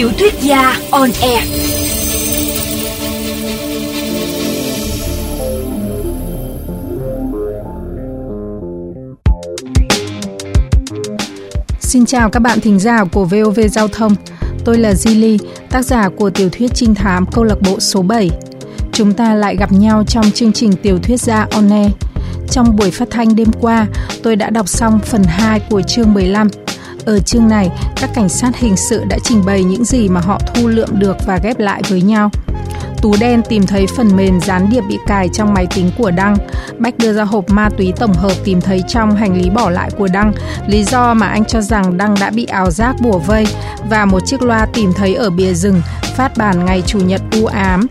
Tiểu thuyết gia on air. Xin chào các bạn thính giả của VOV Giao thông. Tôi là Zili, tác giả của tiểu thuyết trinh thám câu lạc bộ số 7. Chúng ta lại gặp nhau trong chương trình tiểu thuyết gia on air. Trong buổi phát thanh đêm qua, tôi đã đọc xong phần 2 của chương 15 ở chương này, các cảnh sát hình sự đã trình bày những gì mà họ thu lượm được và ghép lại với nhau. Tú đen tìm thấy phần mềm gián điệp bị cài trong máy tính của Đăng. Bách đưa ra hộp ma túy tổng hợp tìm thấy trong hành lý bỏ lại của Đăng, lý do mà anh cho rằng Đăng đã bị ảo giác bùa vây và một chiếc loa tìm thấy ở bìa rừng phát bản ngày Chủ nhật u ám.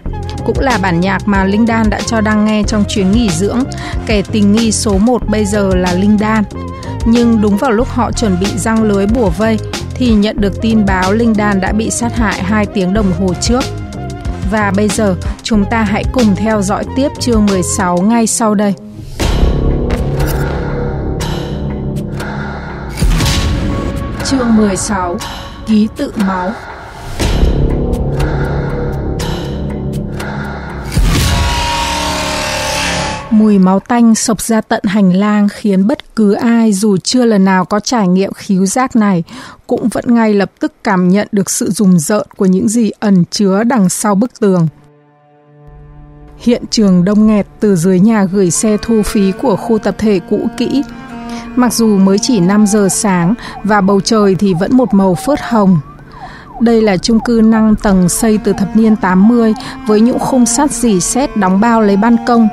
Cũng là bản nhạc mà Linh Đan đã cho Đăng nghe trong chuyến nghỉ dưỡng. Kẻ tình nghi số 1 bây giờ là Linh Đan nhưng đúng vào lúc họ chuẩn bị răng lưới bùa vây, thì nhận được tin báo Linh Đan đã bị sát hại 2 tiếng đồng hồ trước. Và bây giờ, chúng ta hãy cùng theo dõi tiếp chương 16 ngay sau đây. Chương 16 Ký tự máu Mùi máu tanh sộc ra tận hành lang khiến bất cứ ai dù chưa lần nào có trải nghiệm khíu giác này cũng vẫn ngay lập tức cảm nhận được sự rùng rợn của những gì ẩn chứa đằng sau bức tường. Hiện trường đông nghẹt từ dưới nhà gửi xe thu phí của khu tập thể cũ kỹ. Mặc dù mới chỉ 5 giờ sáng và bầu trời thì vẫn một màu phớt hồng. Đây là chung cư 5 tầng xây từ thập niên 80 với những khung sắt dì xét đóng bao lấy ban công,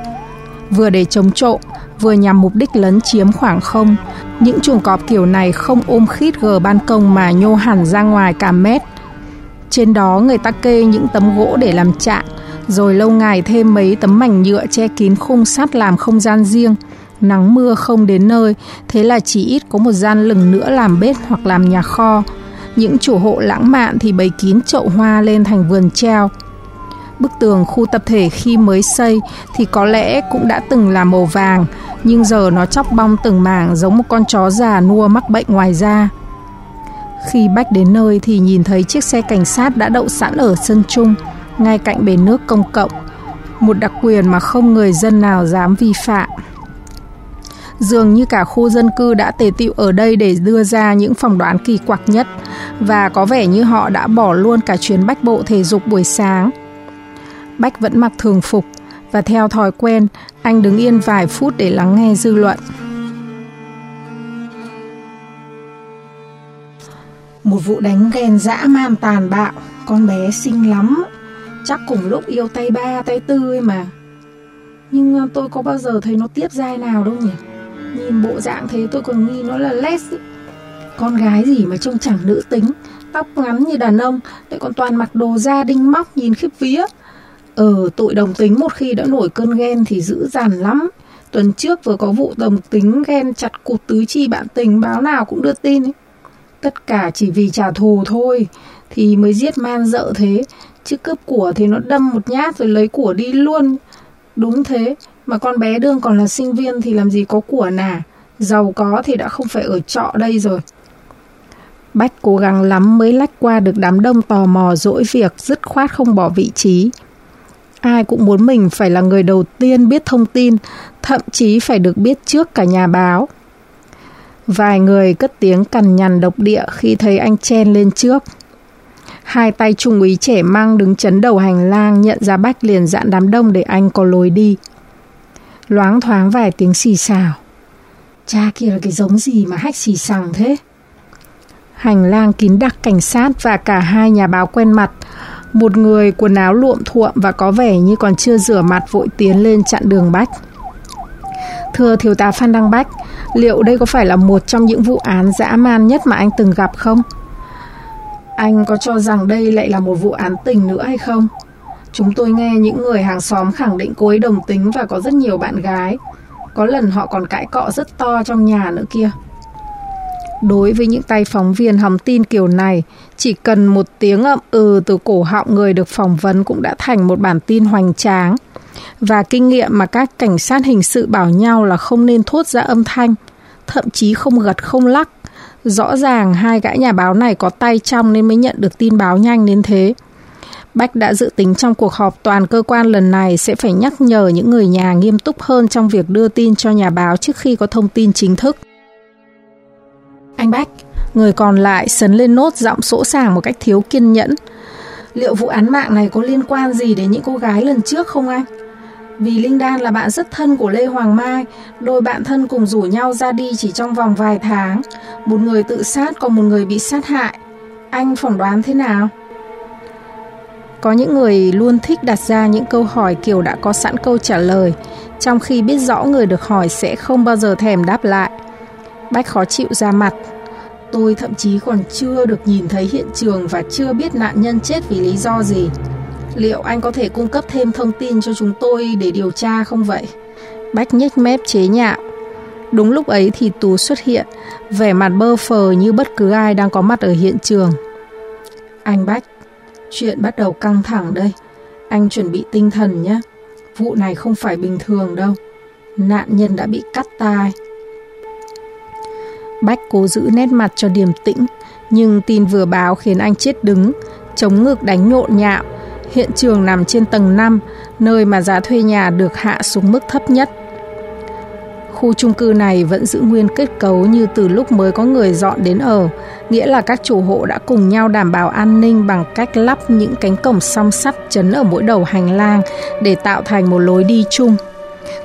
vừa để chống trộm, vừa nhằm mục đích lấn chiếm khoảng không. Những chuồng cọp kiểu này không ôm khít gờ ban công mà nhô hẳn ra ngoài cả mét. Trên đó người ta kê những tấm gỗ để làm chạn, rồi lâu ngày thêm mấy tấm mảnh nhựa che kín khung sắt làm không gian riêng. Nắng mưa không đến nơi, thế là chỉ ít có một gian lừng nữa làm bếp hoặc làm nhà kho. Những chủ hộ lãng mạn thì bày kín chậu hoa lên thành vườn treo. Bức tường khu tập thể khi mới xây thì có lẽ cũng đã từng là màu vàng, nhưng giờ nó chóc bong từng mảng giống một con chó già nua mắc bệnh ngoài da. Khi Bách đến nơi thì nhìn thấy chiếc xe cảnh sát đã đậu sẵn ở sân trung ngay cạnh bể nước công cộng, một đặc quyền mà không người dân nào dám vi phạm. Dường như cả khu dân cư đã tề tựu ở đây để đưa ra những phỏng đoán kỳ quặc nhất và có vẻ như họ đã bỏ luôn cả chuyến bách bộ thể dục buổi sáng. Bách vẫn mặc thường phục và theo thói quen, anh đứng yên vài phút để lắng nghe dư luận. Một vụ đánh ghen dã man tàn bạo, con bé xinh lắm, chắc cùng lúc yêu tay ba tay tư ấy mà. Nhưng ờ, tôi có bao giờ thấy nó tiếp dai nào đâu nhỉ? Nhìn bộ dạng thế tôi còn nghi nó là les Con gái gì mà trông chẳng nữ tính, tóc ngắn như đàn ông, lại còn toàn mặc đồ da đinh móc nhìn khiếp vía. Ờ, tụi đồng tính một khi đã nổi cơn ghen thì dữ dằn lắm. Tuần trước vừa có vụ đồng tính ghen chặt cụt tứ chi bạn tình báo nào cũng đưa tin ấy. Tất cả chỉ vì trả thù thôi thì mới giết man dợ thế. Chứ cướp của thì nó đâm một nhát rồi lấy của đi luôn. Đúng thế, mà con bé đương còn là sinh viên thì làm gì có của nà. Giàu có thì đã không phải ở trọ đây rồi. Bách cố gắng lắm mới lách qua được đám đông tò mò dỗi việc dứt khoát không bỏ vị trí ai cũng muốn mình phải là người đầu tiên biết thông tin, thậm chí phải được biết trước cả nhà báo. Vài người cất tiếng cằn nhằn độc địa khi thấy anh chen lên trước. Hai tay trung úy trẻ mang đứng chấn đầu hành lang nhận ra Bách liền dặn đám đông để anh có lối đi. Loáng thoáng vài tiếng xì xào. Cha kia là cái giống gì mà hách xì xằng thế? Hành lang kín đặc cảnh sát và cả hai nhà báo quen mặt một người quần áo luộm thuộm và có vẻ như còn chưa rửa mặt vội tiến lên chặn đường Bách. Thưa thiếu tá Phan Đăng Bách, liệu đây có phải là một trong những vụ án dã man nhất mà anh từng gặp không? Anh có cho rằng đây lại là một vụ án tình nữa hay không? Chúng tôi nghe những người hàng xóm khẳng định cô ấy đồng tính và có rất nhiều bạn gái. Có lần họ còn cãi cọ rất to trong nhà nữa kia. Đối với những tay phóng viên hòng tin kiểu này, chỉ cần một tiếng ậm ừ từ cổ họng người được phỏng vấn cũng đã thành một bản tin hoành tráng. Và kinh nghiệm mà các cảnh sát hình sự bảo nhau là không nên thốt ra âm thanh, thậm chí không gật không lắc, Rõ ràng hai gã nhà báo này có tay trong nên mới nhận được tin báo nhanh đến thế. Bách đã dự tính trong cuộc họp toàn cơ quan lần này sẽ phải nhắc nhở những người nhà nghiêm túc hơn trong việc đưa tin cho nhà báo trước khi có thông tin chính thức. Anh Bách, người còn lại sấn lên nốt giọng sỗ sàng một cách thiếu kiên nhẫn. Liệu vụ án mạng này có liên quan gì đến những cô gái lần trước không anh? Vì Linh Đan là bạn rất thân của Lê Hoàng Mai, đôi bạn thân cùng rủ nhau ra đi chỉ trong vòng vài tháng. Một người tự sát còn một người bị sát hại. Anh phỏng đoán thế nào? Có những người luôn thích đặt ra những câu hỏi kiểu đã có sẵn câu trả lời, trong khi biết rõ người được hỏi sẽ không bao giờ thèm đáp lại. Bách khó chịu ra mặt. Tôi thậm chí còn chưa được nhìn thấy hiện trường và chưa biết nạn nhân chết vì lý do gì. Liệu anh có thể cung cấp thêm thông tin cho chúng tôi để điều tra không vậy? Bách nhếch mép chế nhạo. Đúng lúc ấy thì Tú xuất hiện, vẻ mặt bơ phờ như bất cứ ai đang có mặt ở hiện trường. Anh Bách, chuyện bắt đầu căng thẳng đây. Anh chuẩn bị tinh thần nhé. Vụ này không phải bình thường đâu. Nạn nhân đã bị cắt tai. Bách cố giữ nét mặt cho điềm tĩnh, nhưng tin vừa báo khiến anh chết đứng, chống ngực đánh nhộn nhạo, Hiện trường nằm trên tầng 5, nơi mà giá thuê nhà được hạ xuống mức thấp nhất. Khu chung cư này vẫn giữ nguyên kết cấu như từ lúc mới có người dọn đến ở, nghĩa là các chủ hộ đã cùng nhau đảm bảo an ninh bằng cách lắp những cánh cổng song sắt chấn ở mỗi đầu hành lang để tạo thành một lối đi chung.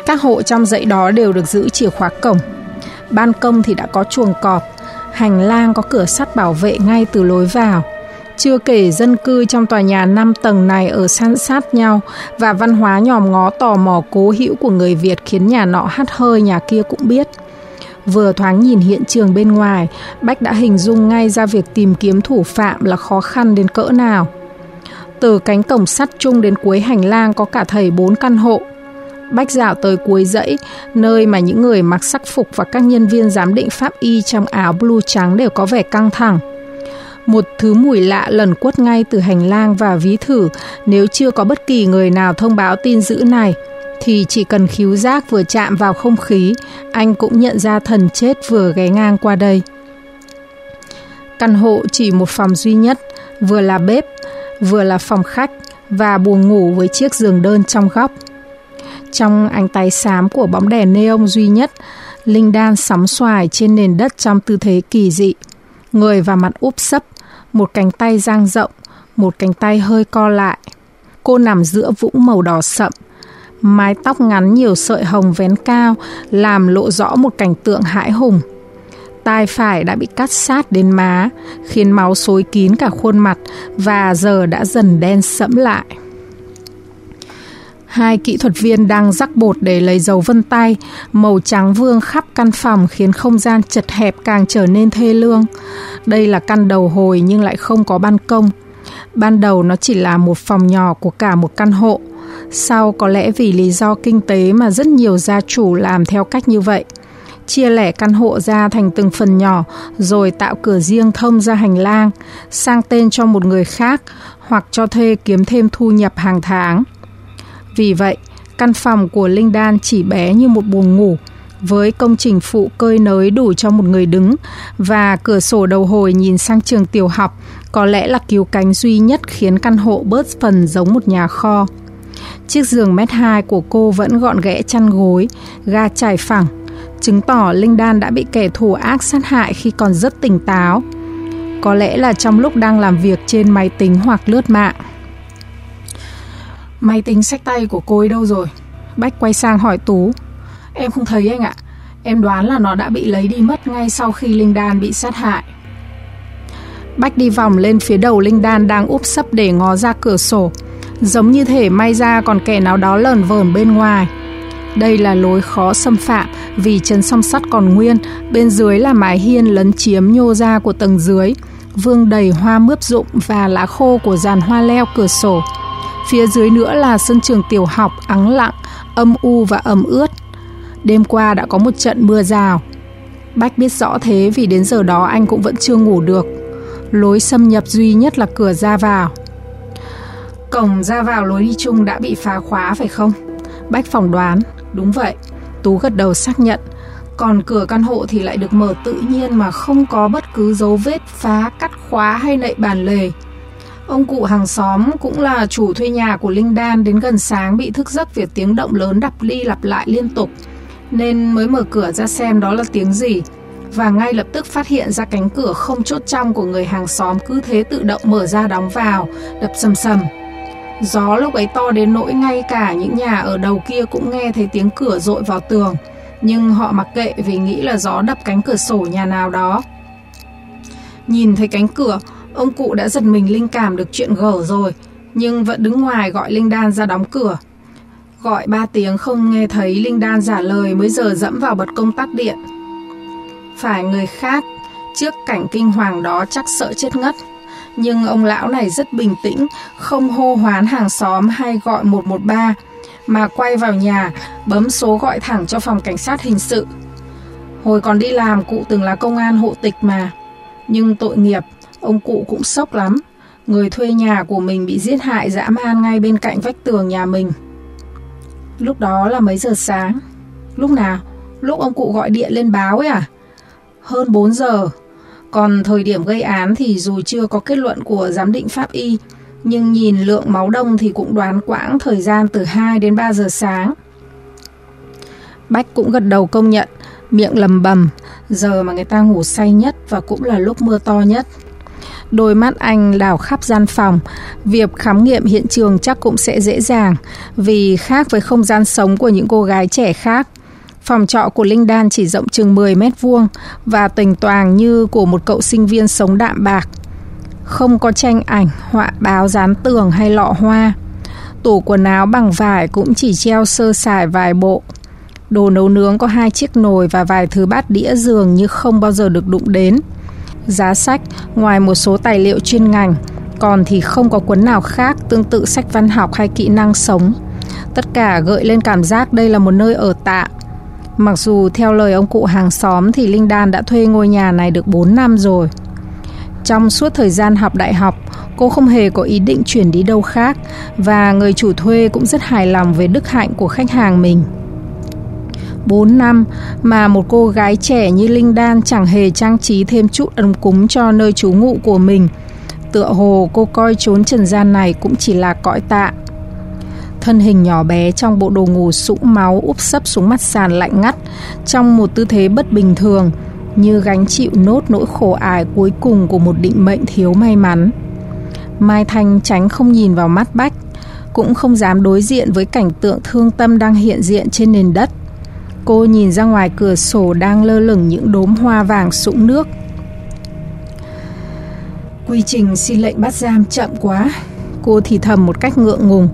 Các hộ trong dãy đó đều được giữ chìa khóa cổng. Ban công thì đã có chuồng cọp, hành lang có cửa sắt bảo vệ ngay từ lối vào. Chưa kể dân cư trong tòa nhà 5 tầng này ở san sát nhau và văn hóa nhòm ngó tò mò cố hữu của người Việt khiến nhà nọ hắt hơi nhà kia cũng biết. Vừa thoáng nhìn hiện trường bên ngoài, Bách đã hình dung ngay ra việc tìm kiếm thủ phạm là khó khăn đến cỡ nào. Từ cánh cổng sắt chung đến cuối hành lang có cả thầy bốn căn hộ. Bách dạo tới cuối dãy, nơi mà những người mặc sắc phục và các nhân viên giám định pháp y trong áo blue trắng đều có vẻ căng thẳng. Một thứ mùi lạ lần quất ngay từ hành lang và ví thử nếu chưa có bất kỳ người nào thông báo tin dữ này thì chỉ cần khíu giác vừa chạm vào không khí, anh cũng nhận ra thần chết vừa ghé ngang qua đây. Căn hộ chỉ một phòng duy nhất, vừa là bếp, vừa là phòng khách và buồng ngủ với chiếc giường đơn trong góc. Trong ánh tay xám của bóng đèn neon duy nhất, Linh đan sóng xoài trên nền đất trong tư thế kỳ dị. Người và mặt úp sấp, một cánh tay dang rộng, một cánh tay hơi co lại. Cô nằm giữa vũng màu đỏ sậm, mái tóc ngắn nhiều sợi hồng vén cao làm lộ rõ một cảnh tượng hãi hùng. Tai phải đã bị cắt sát đến má, khiến máu xối kín cả khuôn mặt và giờ đã dần đen sẫm lại. Hai kỹ thuật viên đang rắc bột để lấy dầu vân tay, màu trắng vương khắp căn phòng khiến không gian chật hẹp càng trở nên thê lương. Đây là căn đầu hồi nhưng lại không có ban công. Ban đầu nó chỉ là một phòng nhỏ của cả một căn hộ. Sau có lẽ vì lý do kinh tế mà rất nhiều gia chủ làm theo cách như vậy. Chia lẻ căn hộ ra thành từng phần nhỏ rồi tạo cửa riêng thông ra hành lang, sang tên cho một người khác hoặc cho thuê kiếm thêm thu nhập hàng tháng. Vì vậy, căn phòng của Linh Đan chỉ bé như một buồng ngủ, với công trình phụ cơi nới đủ cho một người đứng và cửa sổ đầu hồi nhìn sang trường tiểu học có lẽ là cứu cánh duy nhất khiến căn hộ bớt phần giống một nhà kho. Chiếc giường mét hai của cô vẫn gọn ghẽ chăn gối, ga trải phẳng, chứng tỏ Linh Đan đã bị kẻ thù ác sát hại khi còn rất tỉnh táo. Có lẽ là trong lúc đang làm việc trên máy tính hoặc lướt mạng. Máy tính sách tay của cô ấy đâu rồi? Bách quay sang hỏi Tú. Em không thấy anh ạ. Em đoán là nó đã bị lấy đi mất ngay sau khi Linh Đan bị sát hại. Bách đi vòng lên phía đầu Linh Đan đang úp sấp để ngó ra cửa sổ. Giống như thể may ra còn kẻ nào đó lờn vờn bên ngoài. Đây là lối khó xâm phạm vì chân song sắt còn nguyên, bên dưới là mái hiên lấn chiếm nhô ra của tầng dưới, vương đầy hoa mướp rụng và lá khô của dàn hoa leo cửa sổ. Phía dưới nữa là sân trường tiểu học ắng lặng, âm u và ẩm ướt. Đêm qua đã có một trận mưa rào. Bách biết rõ thế vì đến giờ đó anh cũng vẫn chưa ngủ được. Lối xâm nhập duy nhất là cửa ra vào. Cổng ra vào lối đi chung đã bị phá khóa phải không? Bách phỏng đoán, đúng vậy. Tú gật đầu xác nhận. còn cửa căn hộ thì lại được mở tự nhiên mà không có bất cứ dấu vết phá, cắt khóa hay nậy bàn lề. Ông cụ hàng xóm cũng là chủ thuê nhà của Linh Đan đến gần sáng bị thức giấc vì tiếng động lớn đập ly lặp lại liên tục, nên mới mở cửa ra xem đó là tiếng gì và ngay lập tức phát hiện ra cánh cửa không chốt trong của người hàng xóm cứ thế tự động mở ra đóng vào, đập sầm sầm. Gió lúc ấy to đến nỗi ngay cả những nhà ở đầu kia cũng nghe thấy tiếng cửa dội vào tường, nhưng họ mặc kệ vì nghĩ là gió đập cánh cửa sổ nhà nào đó. Nhìn thấy cánh cửa, ông cụ đã giật mình linh cảm được chuyện gở rồi, nhưng vẫn đứng ngoài gọi Linh Đan ra đóng cửa. Gọi ba tiếng không nghe thấy Linh Đan trả lời mới giờ dẫm vào bật công tắc điện. Phải người khác, trước cảnh kinh hoàng đó chắc sợ chết ngất. Nhưng ông lão này rất bình tĩnh, không hô hoán hàng xóm hay gọi 113, mà quay vào nhà, bấm số gọi thẳng cho phòng cảnh sát hình sự. Hồi còn đi làm cụ từng là công an hộ tịch mà. Nhưng tội nghiệp, ông cụ cũng sốc lắm. Người thuê nhà của mình bị giết hại dã man ngay bên cạnh vách tường nhà mình. Lúc đó là mấy giờ sáng? Lúc nào? Lúc ông cụ gọi điện lên báo ấy à? hơn 4 giờ. Còn thời điểm gây án thì dù chưa có kết luận của giám định pháp y, nhưng nhìn lượng máu đông thì cũng đoán quãng thời gian từ 2 đến 3 giờ sáng. Bách cũng gật đầu công nhận, miệng lầm bầm, giờ mà người ta ngủ say nhất và cũng là lúc mưa to nhất. Đôi mắt anh đảo khắp gian phòng, việc khám nghiệm hiện trường chắc cũng sẽ dễ dàng, vì khác với không gian sống của những cô gái trẻ khác, Phòng trọ của Linh Đan chỉ rộng chừng 10 mét vuông và tình toàn như của một cậu sinh viên sống đạm bạc. Không có tranh ảnh, họa báo dán tường hay lọ hoa. Tủ quần áo bằng vải cũng chỉ treo sơ sài vài bộ. Đồ nấu nướng có hai chiếc nồi và vài thứ bát đĩa dường như không bao giờ được đụng đến. Giá sách, ngoài một số tài liệu chuyên ngành, còn thì không có cuốn nào khác tương tự sách văn học hay kỹ năng sống. Tất cả gợi lên cảm giác đây là một nơi ở tạm, Mặc dù theo lời ông cụ hàng xóm thì Linh Đan đã thuê ngôi nhà này được 4 năm rồi. Trong suốt thời gian học đại học, cô không hề có ý định chuyển đi đâu khác và người chủ thuê cũng rất hài lòng về đức hạnh của khách hàng mình. 4 năm mà một cô gái trẻ như Linh Đan chẳng hề trang trí thêm chút ấm cúng cho nơi trú ngụ của mình. Tựa hồ cô coi chốn trần gian này cũng chỉ là cõi tạm thân hình nhỏ bé trong bộ đồ ngủ sũng máu úp sấp xuống mặt sàn lạnh ngắt trong một tư thế bất bình thường như gánh chịu nốt nỗi khổ ải cuối cùng của một định mệnh thiếu may mắn. Mai Thanh tránh không nhìn vào mắt Bách, cũng không dám đối diện với cảnh tượng thương tâm đang hiện diện trên nền đất. Cô nhìn ra ngoài cửa sổ đang lơ lửng những đốm hoa vàng sũng nước. Quy trình xin lệnh bắt giam chậm quá, Cô thì thầm một cách ngượng ngùng.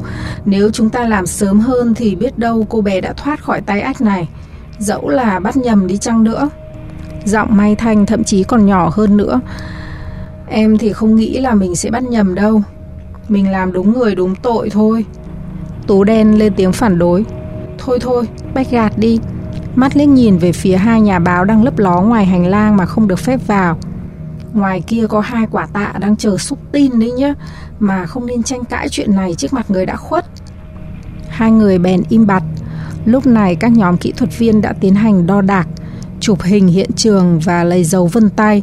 Nếu chúng ta làm sớm hơn thì biết đâu cô bé đã thoát khỏi tay ách này. Dẫu là bắt nhầm đi chăng nữa. Giọng Mai Thanh thậm chí còn nhỏ hơn nữa. Em thì không nghĩ là mình sẽ bắt nhầm đâu. Mình làm đúng người đúng tội thôi. Tú đen lên tiếng phản đối. Thôi thôi, bách gạt đi. Mắt liếc nhìn về phía hai nhà báo đang lấp ló ngoài hành lang mà không được phép vào. Ngoài kia có hai quả tạ đang chờ xúc tin đấy nhá, Mà không nên tranh cãi chuyện này trước mặt người đã khuất. Hai người bèn im bặt. Lúc này các nhóm kỹ thuật viên đã tiến hành đo đạc, Chụp hình hiện trường và lấy dấu vân tay.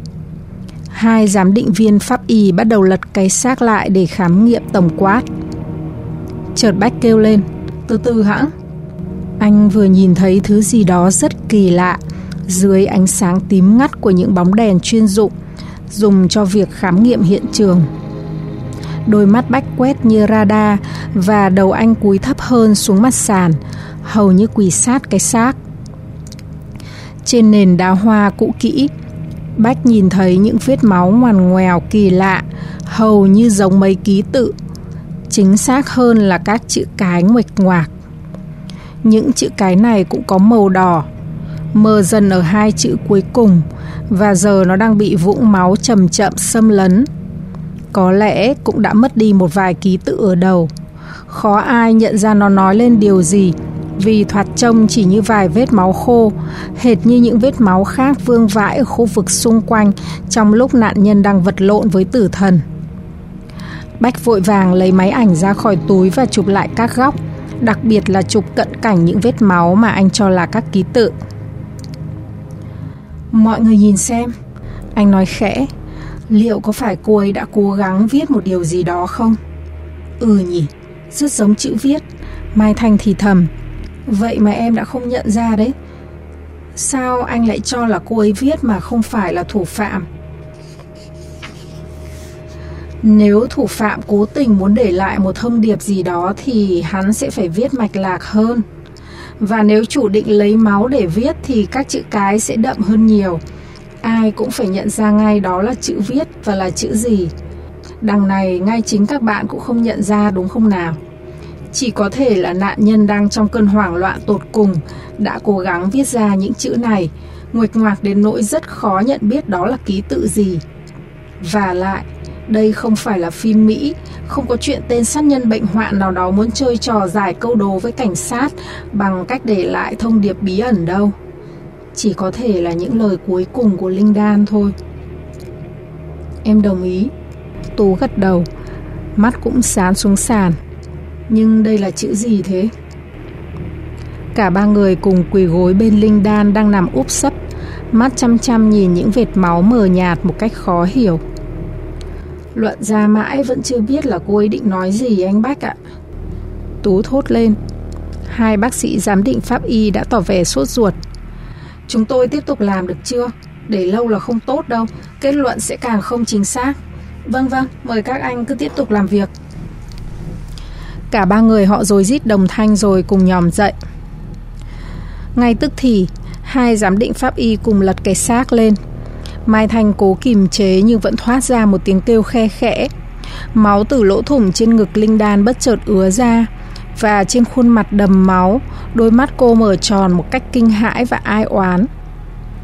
Hai giám định viên pháp y bắt đầu lật cái xác lại để khám nghiệm tổng quát. Chợt Bách kêu lên, Từ từ hãng anh vừa nhìn thấy thứ gì đó rất kỳ lạ dưới ánh sáng tím ngắt của những bóng đèn chuyên dụng dùng cho việc khám nghiệm hiện trường. Đôi mắt bách quét như radar và đầu anh cúi thấp hơn xuống mặt sàn, hầu như quỳ sát cái xác. Trên nền đá hoa cũ kỹ, Bách nhìn thấy những vết máu ngoằn ngoèo kỳ lạ, hầu như giống mấy ký tự. Chính xác hơn là các chữ cái nguệch ngoạc. Những chữ cái này cũng có màu đỏ, mờ dần ở hai chữ cuối cùng và giờ nó đang bị vũng máu chậm chậm xâm lấn. Có lẽ cũng đã mất đi một vài ký tự ở đầu. Khó ai nhận ra nó nói lên điều gì vì thoạt trông chỉ như vài vết máu khô, hệt như những vết máu khác vương vãi ở khu vực xung quanh trong lúc nạn nhân đang vật lộn với tử thần. Bách vội vàng lấy máy ảnh ra khỏi túi và chụp lại các góc, đặc biệt là chụp cận cảnh những vết máu mà anh cho là các ký tự. Mọi người nhìn xem, anh nói khẽ, liệu có phải cô ấy đã cố gắng viết một điều gì đó không? Ừ nhỉ, rất giống chữ viết. Mai Thanh thì thầm, vậy mà em đã không nhận ra đấy. Sao anh lại cho là cô ấy viết mà không phải là thủ phạm? Nếu thủ phạm cố tình muốn để lại một thông điệp gì đó thì hắn sẽ phải viết mạch lạc hơn. Và nếu chủ định lấy máu để viết thì các chữ cái sẽ đậm hơn nhiều. Ai cũng phải nhận ra ngay đó là chữ viết và là chữ gì. Đằng này ngay chính các bạn cũng không nhận ra đúng không nào? Chỉ có thể là nạn nhân đang trong cơn hoảng loạn tột cùng đã cố gắng viết ra những chữ này, nguệch ngoạc đến nỗi rất khó nhận biết đó là ký tự gì. Và lại, đây không phải là phim Mỹ, không có chuyện tên sát nhân bệnh hoạn nào đó muốn chơi trò giải câu đố với cảnh sát bằng cách để lại thông điệp bí ẩn đâu. Chỉ có thể là những lời cuối cùng của Linh Đan thôi. Em đồng ý. Tú gật đầu, mắt cũng sán xuống sàn. Nhưng đây là chữ gì thế? Cả ba người cùng quỳ gối bên Linh Đan đang nằm úp sấp, mắt chăm chăm nhìn những vệt máu mờ nhạt một cách khó hiểu. Luận ra mãi vẫn chưa biết là cô ấy định nói gì anh Bách ạ. Tú thốt lên. Hai bác sĩ giám định pháp y đã tỏ vẻ sốt ruột. Chúng tôi tiếp tục làm được chưa? Để lâu là không tốt đâu, kết luận sẽ càng không chính xác. Vâng vâng, mời các anh cứ tiếp tục làm việc. Cả ba người họ rồi rít đồng thanh rồi cùng nhòm dậy. Ngay tức thì, hai giám định pháp y cùng lật cái xác lên. Mai Thanh cố kìm chế nhưng vẫn thoát ra một tiếng kêu khe khẽ. Máu từ lỗ thủng trên ngực Linh Đan bất chợt ứa ra và trên khuôn mặt đầm máu, đôi mắt cô mở tròn một cách kinh hãi và ai oán.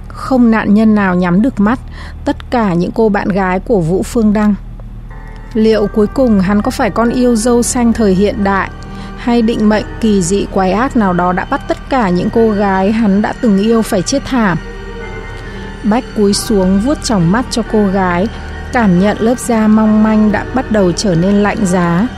Không nạn nhân nào nhắm được mắt, tất cả những cô bạn gái của Vũ Phương Đăng. Liệu cuối cùng hắn có phải con yêu dâu xanh thời hiện đại hay định mệnh kỳ dị quái ác nào đó đã bắt tất cả những cô gái hắn đã từng yêu phải chết thảm? Bách cúi xuống vuốt tròng mắt cho cô gái, cảm nhận lớp da mong manh đã bắt đầu trở nên lạnh giá.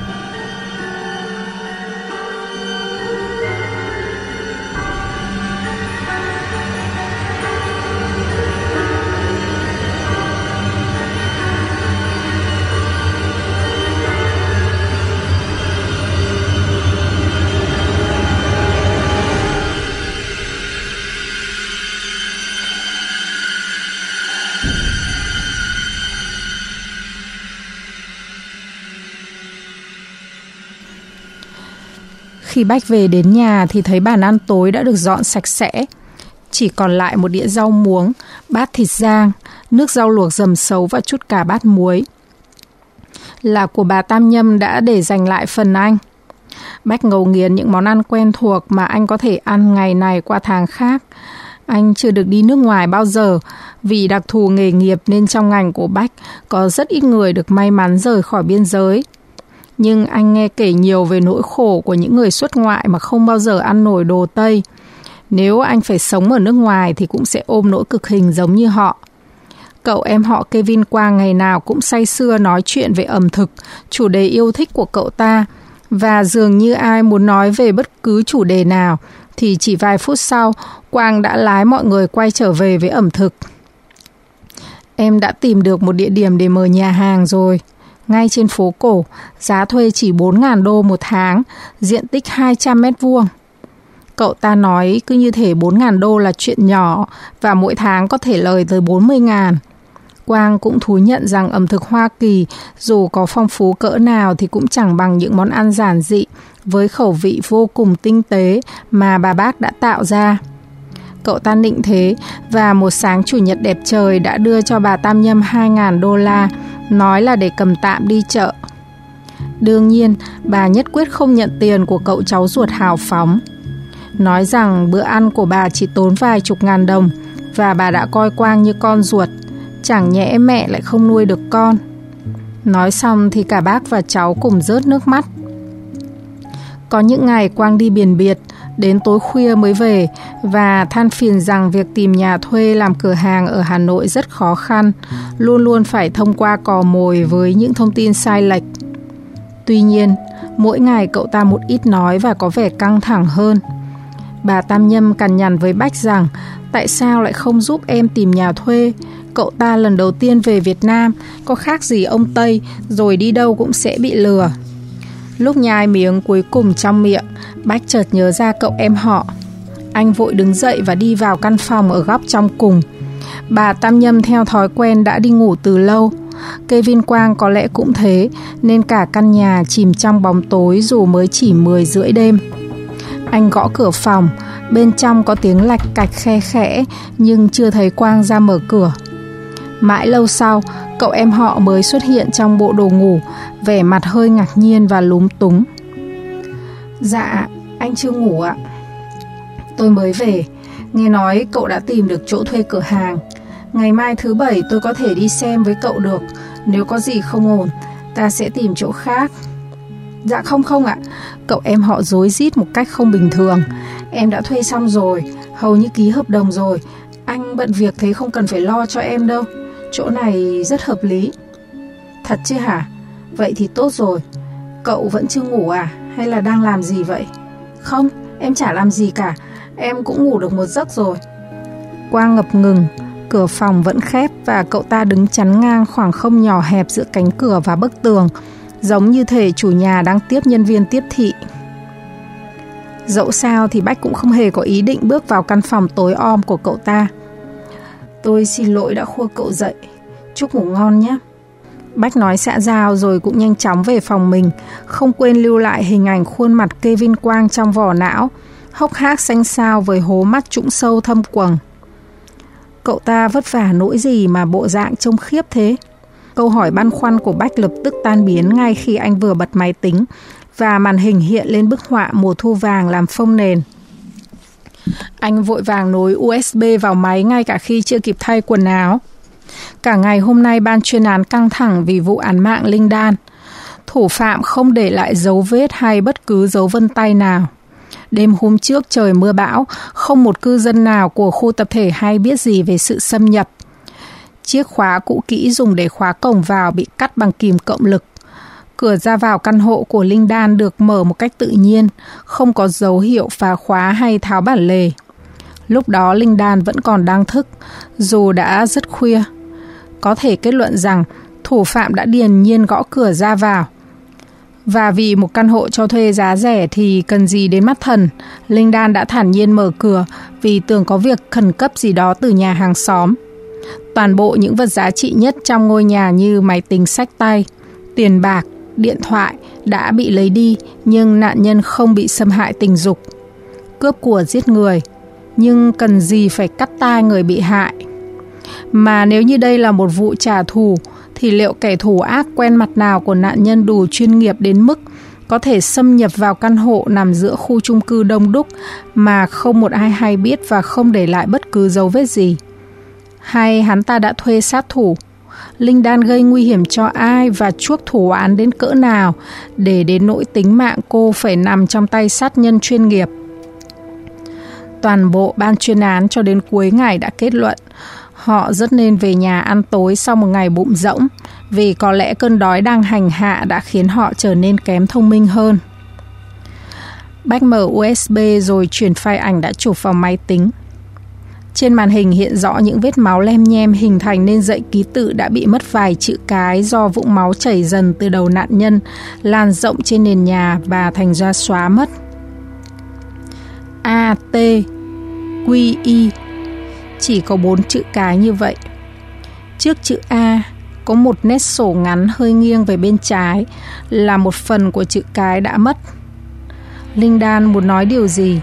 Khi Bách về đến nhà thì thấy bàn ăn tối đã được dọn sạch sẽ. Chỉ còn lại một đĩa rau muống, bát thịt rang, nước rau luộc dầm xấu và chút cà bát muối. Là của bà Tam Nhâm đã để dành lại phần anh. Bách ngầu nghiền những món ăn quen thuộc mà anh có thể ăn ngày này qua tháng khác. Anh chưa được đi nước ngoài bao giờ, vì đặc thù nghề nghiệp nên trong ngành của Bách có rất ít người được may mắn rời khỏi biên giới nhưng anh nghe kể nhiều về nỗi khổ của những người xuất ngoại mà không bao giờ ăn nổi đồ Tây. Nếu anh phải sống ở nước ngoài thì cũng sẽ ôm nỗi cực hình giống như họ. Cậu em họ Kevin Quang ngày nào cũng say sưa nói chuyện về ẩm thực, chủ đề yêu thích của cậu ta. Và dường như ai muốn nói về bất cứ chủ đề nào, thì chỉ vài phút sau, Quang đã lái mọi người quay trở về với ẩm thực. Em đã tìm được một địa điểm để mở nhà hàng rồi ngay trên phố cổ, giá thuê chỉ 4.000 đô một tháng, diện tích 200 mét vuông. Cậu ta nói cứ như thể 4.000 đô là chuyện nhỏ và mỗi tháng có thể lời tới 40.000. Quang cũng thú nhận rằng ẩm thực Hoa Kỳ dù có phong phú cỡ nào thì cũng chẳng bằng những món ăn giản dị với khẩu vị vô cùng tinh tế mà bà bác đã tạo ra. Cậu ta định thế và một sáng chủ nhật đẹp trời đã đưa cho bà Tam Nhâm 2.000 đô la nói là để cầm tạm đi chợ. Đương nhiên, bà nhất quyết không nhận tiền của cậu cháu ruột hào phóng. Nói rằng bữa ăn của bà chỉ tốn vài chục ngàn đồng và bà đã coi Quang như con ruột, chẳng nhẽ mẹ lại không nuôi được con. Nói xong thì cả bác và cháu cùng rớt nước mắt. Có những ngày Quang đi biển biệt, đến tối khuya mới về và than phiền rằng việc tìm nhà thuê làm cửa hàng ở Hà Nội rất khó khăn, luôn luôn phải thông qua cò mồi với những thông tin sai lệch. Tuy nhiên, mỗi ngày cậu ta một ít nói và có vẻ căng thẳng hơn. Bà Tam Nhâm cằn nhằn với Bách rằng tại sao lại không giúp em tìm nhà thuê? Cậu ta lần đầu tiên về Việt Nam, có khác gì ông Tây, rồi đi đâu cũng sẽ bị lừa. Lúc nhai miếng cuối cùng trong miệng, Bách chợt nhớ ra cậu em họ. Anh vội đứng dậy và đi vào căn phòng ở góc trong cùng. Bà Tam Nhâm theo thói quen đã đi ngủ từ lâu. Kevin Quang có lẽ cũng thế, nên cả căn nhà chìm trong bóng tối dù mới chỉ 10 rưỡi đêm. Anh gõ cửa phòng, bên trong có tiếng lạch cạch khe khẽ nhưng chưa thấy Quang ra mở cửa. Mãi lâu sau, cậu em họ mới xuất hiện trong bộ đồ ngủ, vẻ mặt hơi ngạc nhiên và lúng túng. Dạ, anh chưa ngủ ạ. Tôi mới về, nghe nói cậu đã tìm được chỗ thuê cửa hàng. Ngày mai thứ bảy tôi có thể đi xem với cậu được, nếu có gì không ổn, ta sẽ tìm chỗ khác. Dạ không không ạ, cậu em họ dối rít một cách không bình thường. Em đã thuê xong rồi, hầu như ký hợp đồng rồi. Anh bận việc thế không cần phải lo cho em đâu. Chỗ này rất hợp lý. Thật chứ hả? Vậy thì tốt rồi. Cậu vẫn chưa ngủ à? Hay là đang làm gì vậy? Không, em chả làm gì cả. Em cũng ngủ được một giấc rồi. Quang ngập ngừng, cửa phòng vẫn khép và cậu ta đứng chắn ngang khoảng không nhỏ hẹp giữa cánh cửa và bức tường, giống như thể chủ nhà đang tiếp nhân viên tiếp thị. Dẫu sao thì Bách cũng không hề có ý định bước vào căn phòng tối om của cậu ta. Tôi xin lỗi đã khua cậu dậy. Chúc ngủ ngon nhé. Bách nói xã giao rồi cũng nhanh chóng về phòng mình, không quên lưu lại hình ảnh khuôn mặt Kevin Quang trong vỏ não, hốc hác xanh xao với hố mắt trũng sâu thâm quầng. Cậu ta vất vả nỗi gì mà bộ dạng trông khiếp thế? Câu hỏi băn khoăn của Bách lập tức tan biến ngay khi anh vừa bật máy tính và màn hình hiện lên bức họa mùa thu vàng làm phông nền. Anh vội vàng nối USB vào máy ngay cả khi chưa kịp thay quần áo. Cả ngày hôm nay ban chuyên án căng thẳng vì vụ án mạng Linh Đan. Thủ phạm không để lại dấu vết hay bất cứ dấu vân tay nào. Đêm hôm trước trời mưa bão, không một cư dân nào của khu tập thể hay biết gì về sự xâm nhập. Chiếc khóa cũ kỹ dùng để khóa cổng vào bị cắt bằng kìm cộng lực. Cửa ra vào căn hộ của Linh Đan được mở một cách tự nhiên, không có dấu hiệu phá khóa hay tháo bản lề. Lúc đó Linh Đan vẫn còn đang thức, dù đã rất khuya. Có thể kết luận rằng thủ phạm đã điền nhiên gõ cửa ra vào. Và vì một căn hộ cho thuê giá rẻ thì cần gì đến mắt thần, Linh Đan đã thản nhiên mở cửa vì tưởng có việc khẩn cấp gì đó từ nhà hàng xóm. Toàn bộ những vật giá trị nhất trong ngôi nhà như máy tính sách tay, tiền bạc, điện thoại đã bị lấy đi nhưng nạn nhân không bị xâm hại tình dục. Cướp của giết người, nhưng cần gì phải cắt tai người bị hại. Mà nếu như đây là một vụ trả thù, thì liệu kẻ thù ác quen mặt nào của nạn nhân đủ chuyên nghiệp đến mức có thể xâm nhập vào căn hộ nằm giữa khu chung cư đông đúc mà không một ai hay biết và không để lại bất cứ dấu vết gì. Hay hắn ta đã thuê sát thủ, Linh Đan gây nguy hiểm cho ai và chuốc thủ án đến cỡ nào để đến nỗi tính mạng cô phải nằm trong tay sát nhân chuyên nghiệp. Toàn bộ ban chuyên án cho đến cuối ngày đã kết luận họ rất nên về nhà ăn tối sau một ngày bụng rỗng vì có lẽ cơn đói đang hành hạ đã khiến họ trở nên kém thông minh hơn. Bách mở USB rồi chuyển file ảnh đã chụp vào máy tính. Trên màn hình hiện rõ những vết máu lem nhem hình thành nên dãy ký tự đã bị mất vài chữ cái do vũng máu chảy dần từ đầu nạn nhân, lan rộng trên nền nhà và thành ra xóa mất. A, T, Q, I chỉ có bốn chữ cái như vậy. Trước chữ A có một nét sổ ngắn hơi nghiêng về bên trái là một phần của chữ cái đã mất. Linh Đan muốn nói điều gì?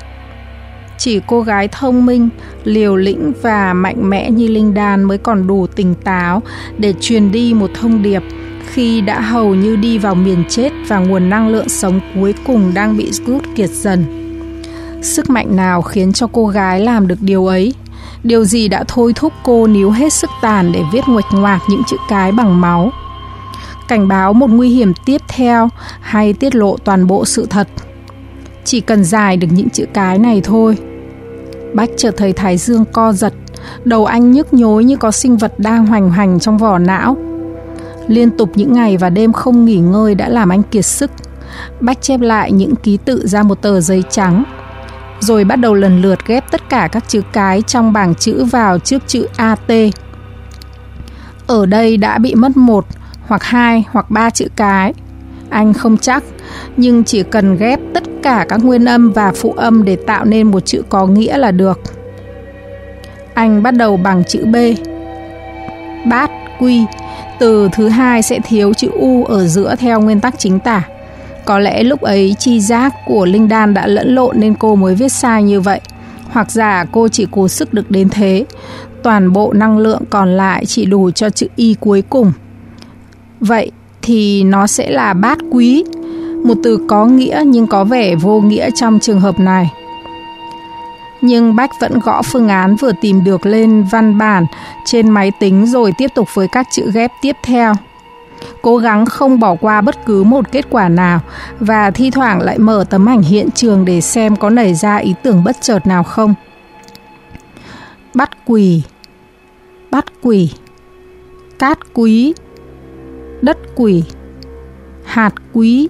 Chỉ cô gái thông minh, liều lĩnh và mạnh mẽ như Linh Đan mới còn đủ tỉnh táo để truyền đi một thông điệp khi đã hầu như đi vào miền chết và nguồn năng lượng sống cuối cùng đang bị rút kiệt dần. Sức mạnh nào khiến cho cô gái làm được điều ấy? Điều gì đã thôi thúc cô níu hết sức tàn để viết nguệch ngoạc những chữ cái bằng máu? Cảnh báo một nguy hiểm tiếp theo hay tiết lộ toàn bộ sự thật? Chỉ cần dài được những chữ cái này thôi Bách chợt thấy thái dương co giật, đầu anh nhức nhối như có sinh vật đang hoành hành trong vỏ não. Liên tục những ngày và đêm không nghỉ ngơi đã làm anh kiệt sức. Bách chép lại những ký tự ra một tờ giấy trắng rồi bắt đầu lần lượt ghép tất cả các chữ cái trong bảng chữ vào trước chữ AT. Ở đây đã bị mất một hoặc hai hoặc ba chữ cái. Anh không chắc, nhưng chỉ cần ghép tất cả các nguyên âm và phụ âm để tạo nên một chữ có nghĩa là được. Anh bắt đầu bằng chữ B. Bát, quy, từ thứ hai sẽ thiếu chữ U ở giữa theo nguyên tắc chính tả. Có lẽ lúc ấy chi giác của Linh Đan đã lẫn lộn nên cô mới viết sai như vậy. Hoặc giả cô chỉ cố sức được đến thế. Toàn bộ năng lượng còn lại chỉ đủ cho chữ Y cuối cùng. Vậy thì nó sẽ là bát quý, một từ có nghĩa nhưng có vẻ vô nghĩa trong trường hợp này. Nhưng Bách vẫn gõ phương án vừa tìm được lên văn bản trên máy tính rồi tiếp tục với các chữ ghép tiếp theo cố gắng không bỏ qua bất cứ một kết quả nào. Và thi thoảng lại mở tấm ảnh hiện trường để xem có nảy ra ý tưởng bất chợt nào không. Bắt quỷ. Bắt quỷ. Cát quý. Đất quỷ. Hạt quý.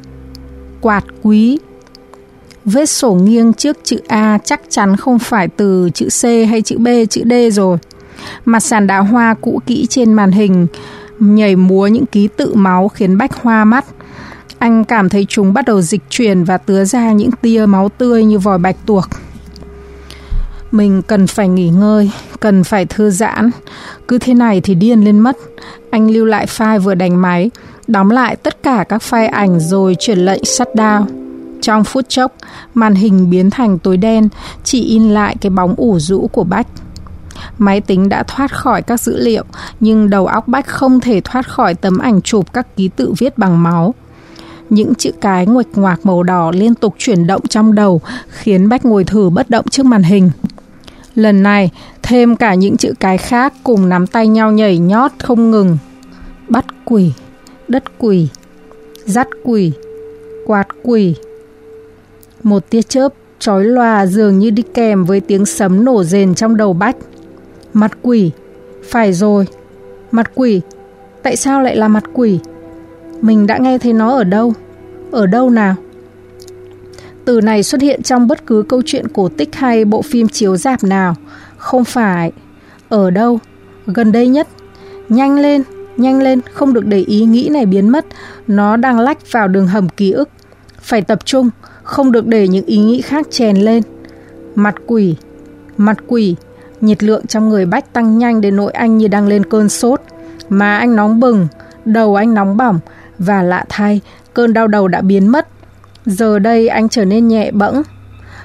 Quạt quý. Vết sổ nghiêng trước chữ A chắc chắn không phải từ chữ C hay chữ B, chữ D rồi. Mặt sàn đá hoa cũ kỹ trên màn hình nhảy múa những ký tự máu khiến Bách hoa mắt. Anh cảm thấy chúng bắt đầu dịch chuyển và tứa ra những tia máu tươi như vòi bạch tuộc. Mình cần phải nghỉ ngơi, cần phải thư giãn. Cứ thế này thì điên lên mất. Anh lưu lại file vừa đánh máy, đóng lại tất cả các file ảnh rồi chuyển lệnh shutdown. Trong phút chốc, màn hình biến thành tối đen, chỉ in lại cái bóng ủ rũ của Bách. Máy tính đã thoát khỏi các dữ liệu, nhưng đầu óc Bách không thể thoát khỏi tấm ảnh chụp các ký tự viết bằng máu. Những chữ cái nguệch ngoạc màu đỏ liên tục chuyển động trong đầu, khiến Bách ngồi thử bất động trước màn hình. Lần này, thêm cả những chữ cái khác cùng nắm tay nhau nhảy nhót không ngừng. Bắt quỷ, đất quỷ, dắt quỷ, quạt quỷ. Một tia chớp trói lòa dường như đi kèm với tiếng sấm nổ rền trong đầu Bách. Mặt quỷ. Phải rồi. Mặt quỷ. Tại sao lại là mặt quỷ? Mình đã nghe thấy nó ở đâu? Ở đâu nào? Từ này xuất hiện trong bất cứ câu chuyện cổ tích hay bộ phim chiếu dạp nào. Không phải. Ở đâu? Gần đây nhất. Nhanh lên, nhanh lên, không được để ý nghĩ này biến mất. Nó đang lách vào đường hầm ký ức. Phải tập trung, không được để những ý nghĩ khác chèn lên. Mặt quỷ, mặt quỷ, Nhiệt lượng trong người Bách tăng nhanh đến nỗi anh như đang lên cơn sốt. má anh nóng bừng, đầu anh nóng bỏng và lạ thay, cơn đau đầu đã biến mất. Giờ đây anh trở nên nhẹ bẫng.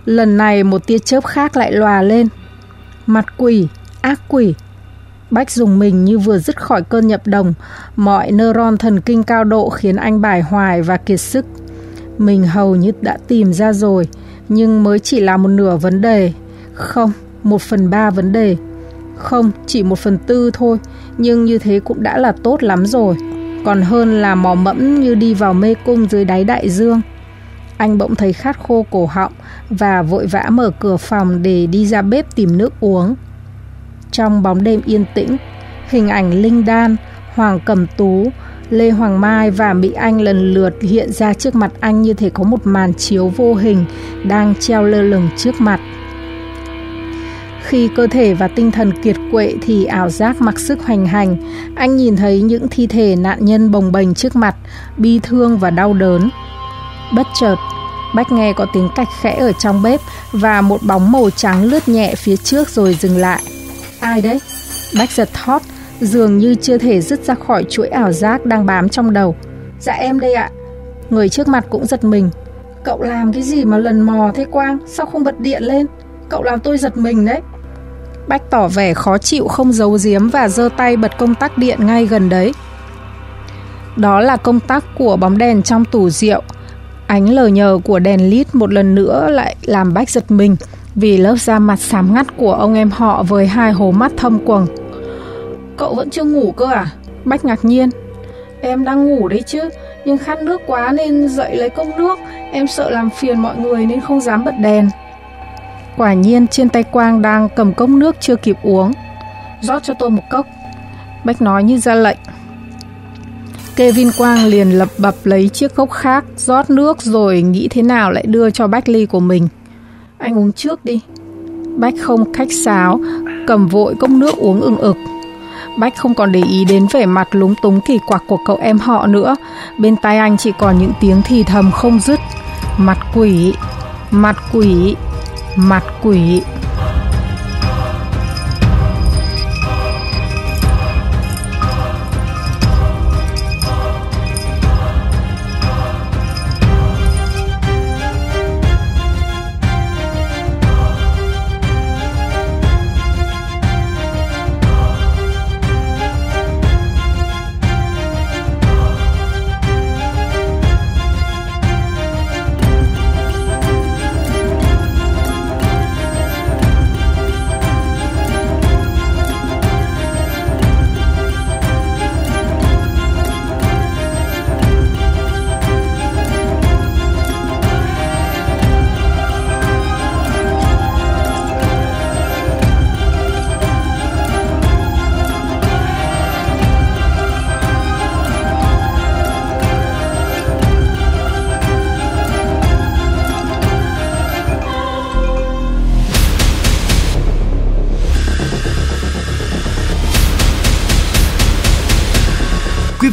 Lần này một tia chớp khác lại lòa lên. Mặt quỷ, ác quỷ. Bách dùng mình như vừa dứt khỏi cơn nhập đồng, mọi neuron thần kinh cao độ khiến anh bài hoài và kiệt sức. Mình hầu như đã tìm ra rồi, nhưng mới chỉ là một nửa vấn đề. Không, một phần ba vấn đề. Không, chỉ một phần tư thôi, nhưng như thế cũng đã là tốt lắm rồi. Còn hơn là mò mẫm như đi vào mê cung dưới đáy đại dương. Anh bỗng thấy khát khô cổ họng và vội vã mở cửa phòng để đi ra bếp tìm nước uống. Trong bóng đêm yên tĩnh, hình ảnh Linh Đan, Hoàng Cẩm Tú, Lê Hoàng Mai và Mỹ Anh lần lượt hiện ra trước mặt anh như thể có một màn chiếu vô hình đang treo lơ lửng trước mặt. Khi cơ thể và tinh thần kiệt quệ thì ảo giác mặc sức hoành hành. Anh nhìn thấy những thi thể nạn nhân bồng bềnh trước mặt, bi thương và đau đớn. Bất chợt, Bách nghe có tiếng cạch khẽ ở trong bếp và một bóng màu trắng lướt nhẹ phía trước rồi dừng lại. Ai đấy? Bách giật thót, dường như chưa thể dứt ra khỏi chuỗi ảo giác đang bám trong đầu. Dạ em đây ạ. Người trước mặt cũng giật mình. Cậu làm cái gì mà lần mò thế Quang? Sao không bật điện lên? Cậu làm tôi giật mình đấy. Bách tỏ vẻ khó chịu không giấu giếm và giơ tay bật công tắc điện ngay gần đấy. Đó là công tắc của bóng đèn trong tủ rượu. Ánh lờ nhờ của đèn lít một lần nữa lại làm Bách giật mình vì lớp da mặt xám ngắt của ông em họ với hai hố mắt thâm quầng. Cậu vẫn chưa ngủ cơ à? Bách ngạc nhiên. Em đang ngủ đấy chứ, nhưng khát nước quá nên dậy lấy cốc nước. Em sợ làm phiền mọi người nên không dám bật đèn. Quả nhiên trên tay Quang đang cầm cốc nước chưa kịp uống. rót cho tôi một cốc. Bách nói như ra lệnh. Kevin Quang liền lập bập lấy chiếc cốc khác, rót nước rồi nghĩ thế nào lại đưa cho Bách ly của mình. Anh uống trước đi. Bách không khách sáo, cầm vội cốc nước uống ưng ực. Bách không còn để ý đến vẻ mặt lúng túng kỳ quặc của cậu em họ nữa. Bên tai anh chỉ còn những tiếng thì thầm không dứt. Mặt quỷ, mặt quỷ, mặt quỷ.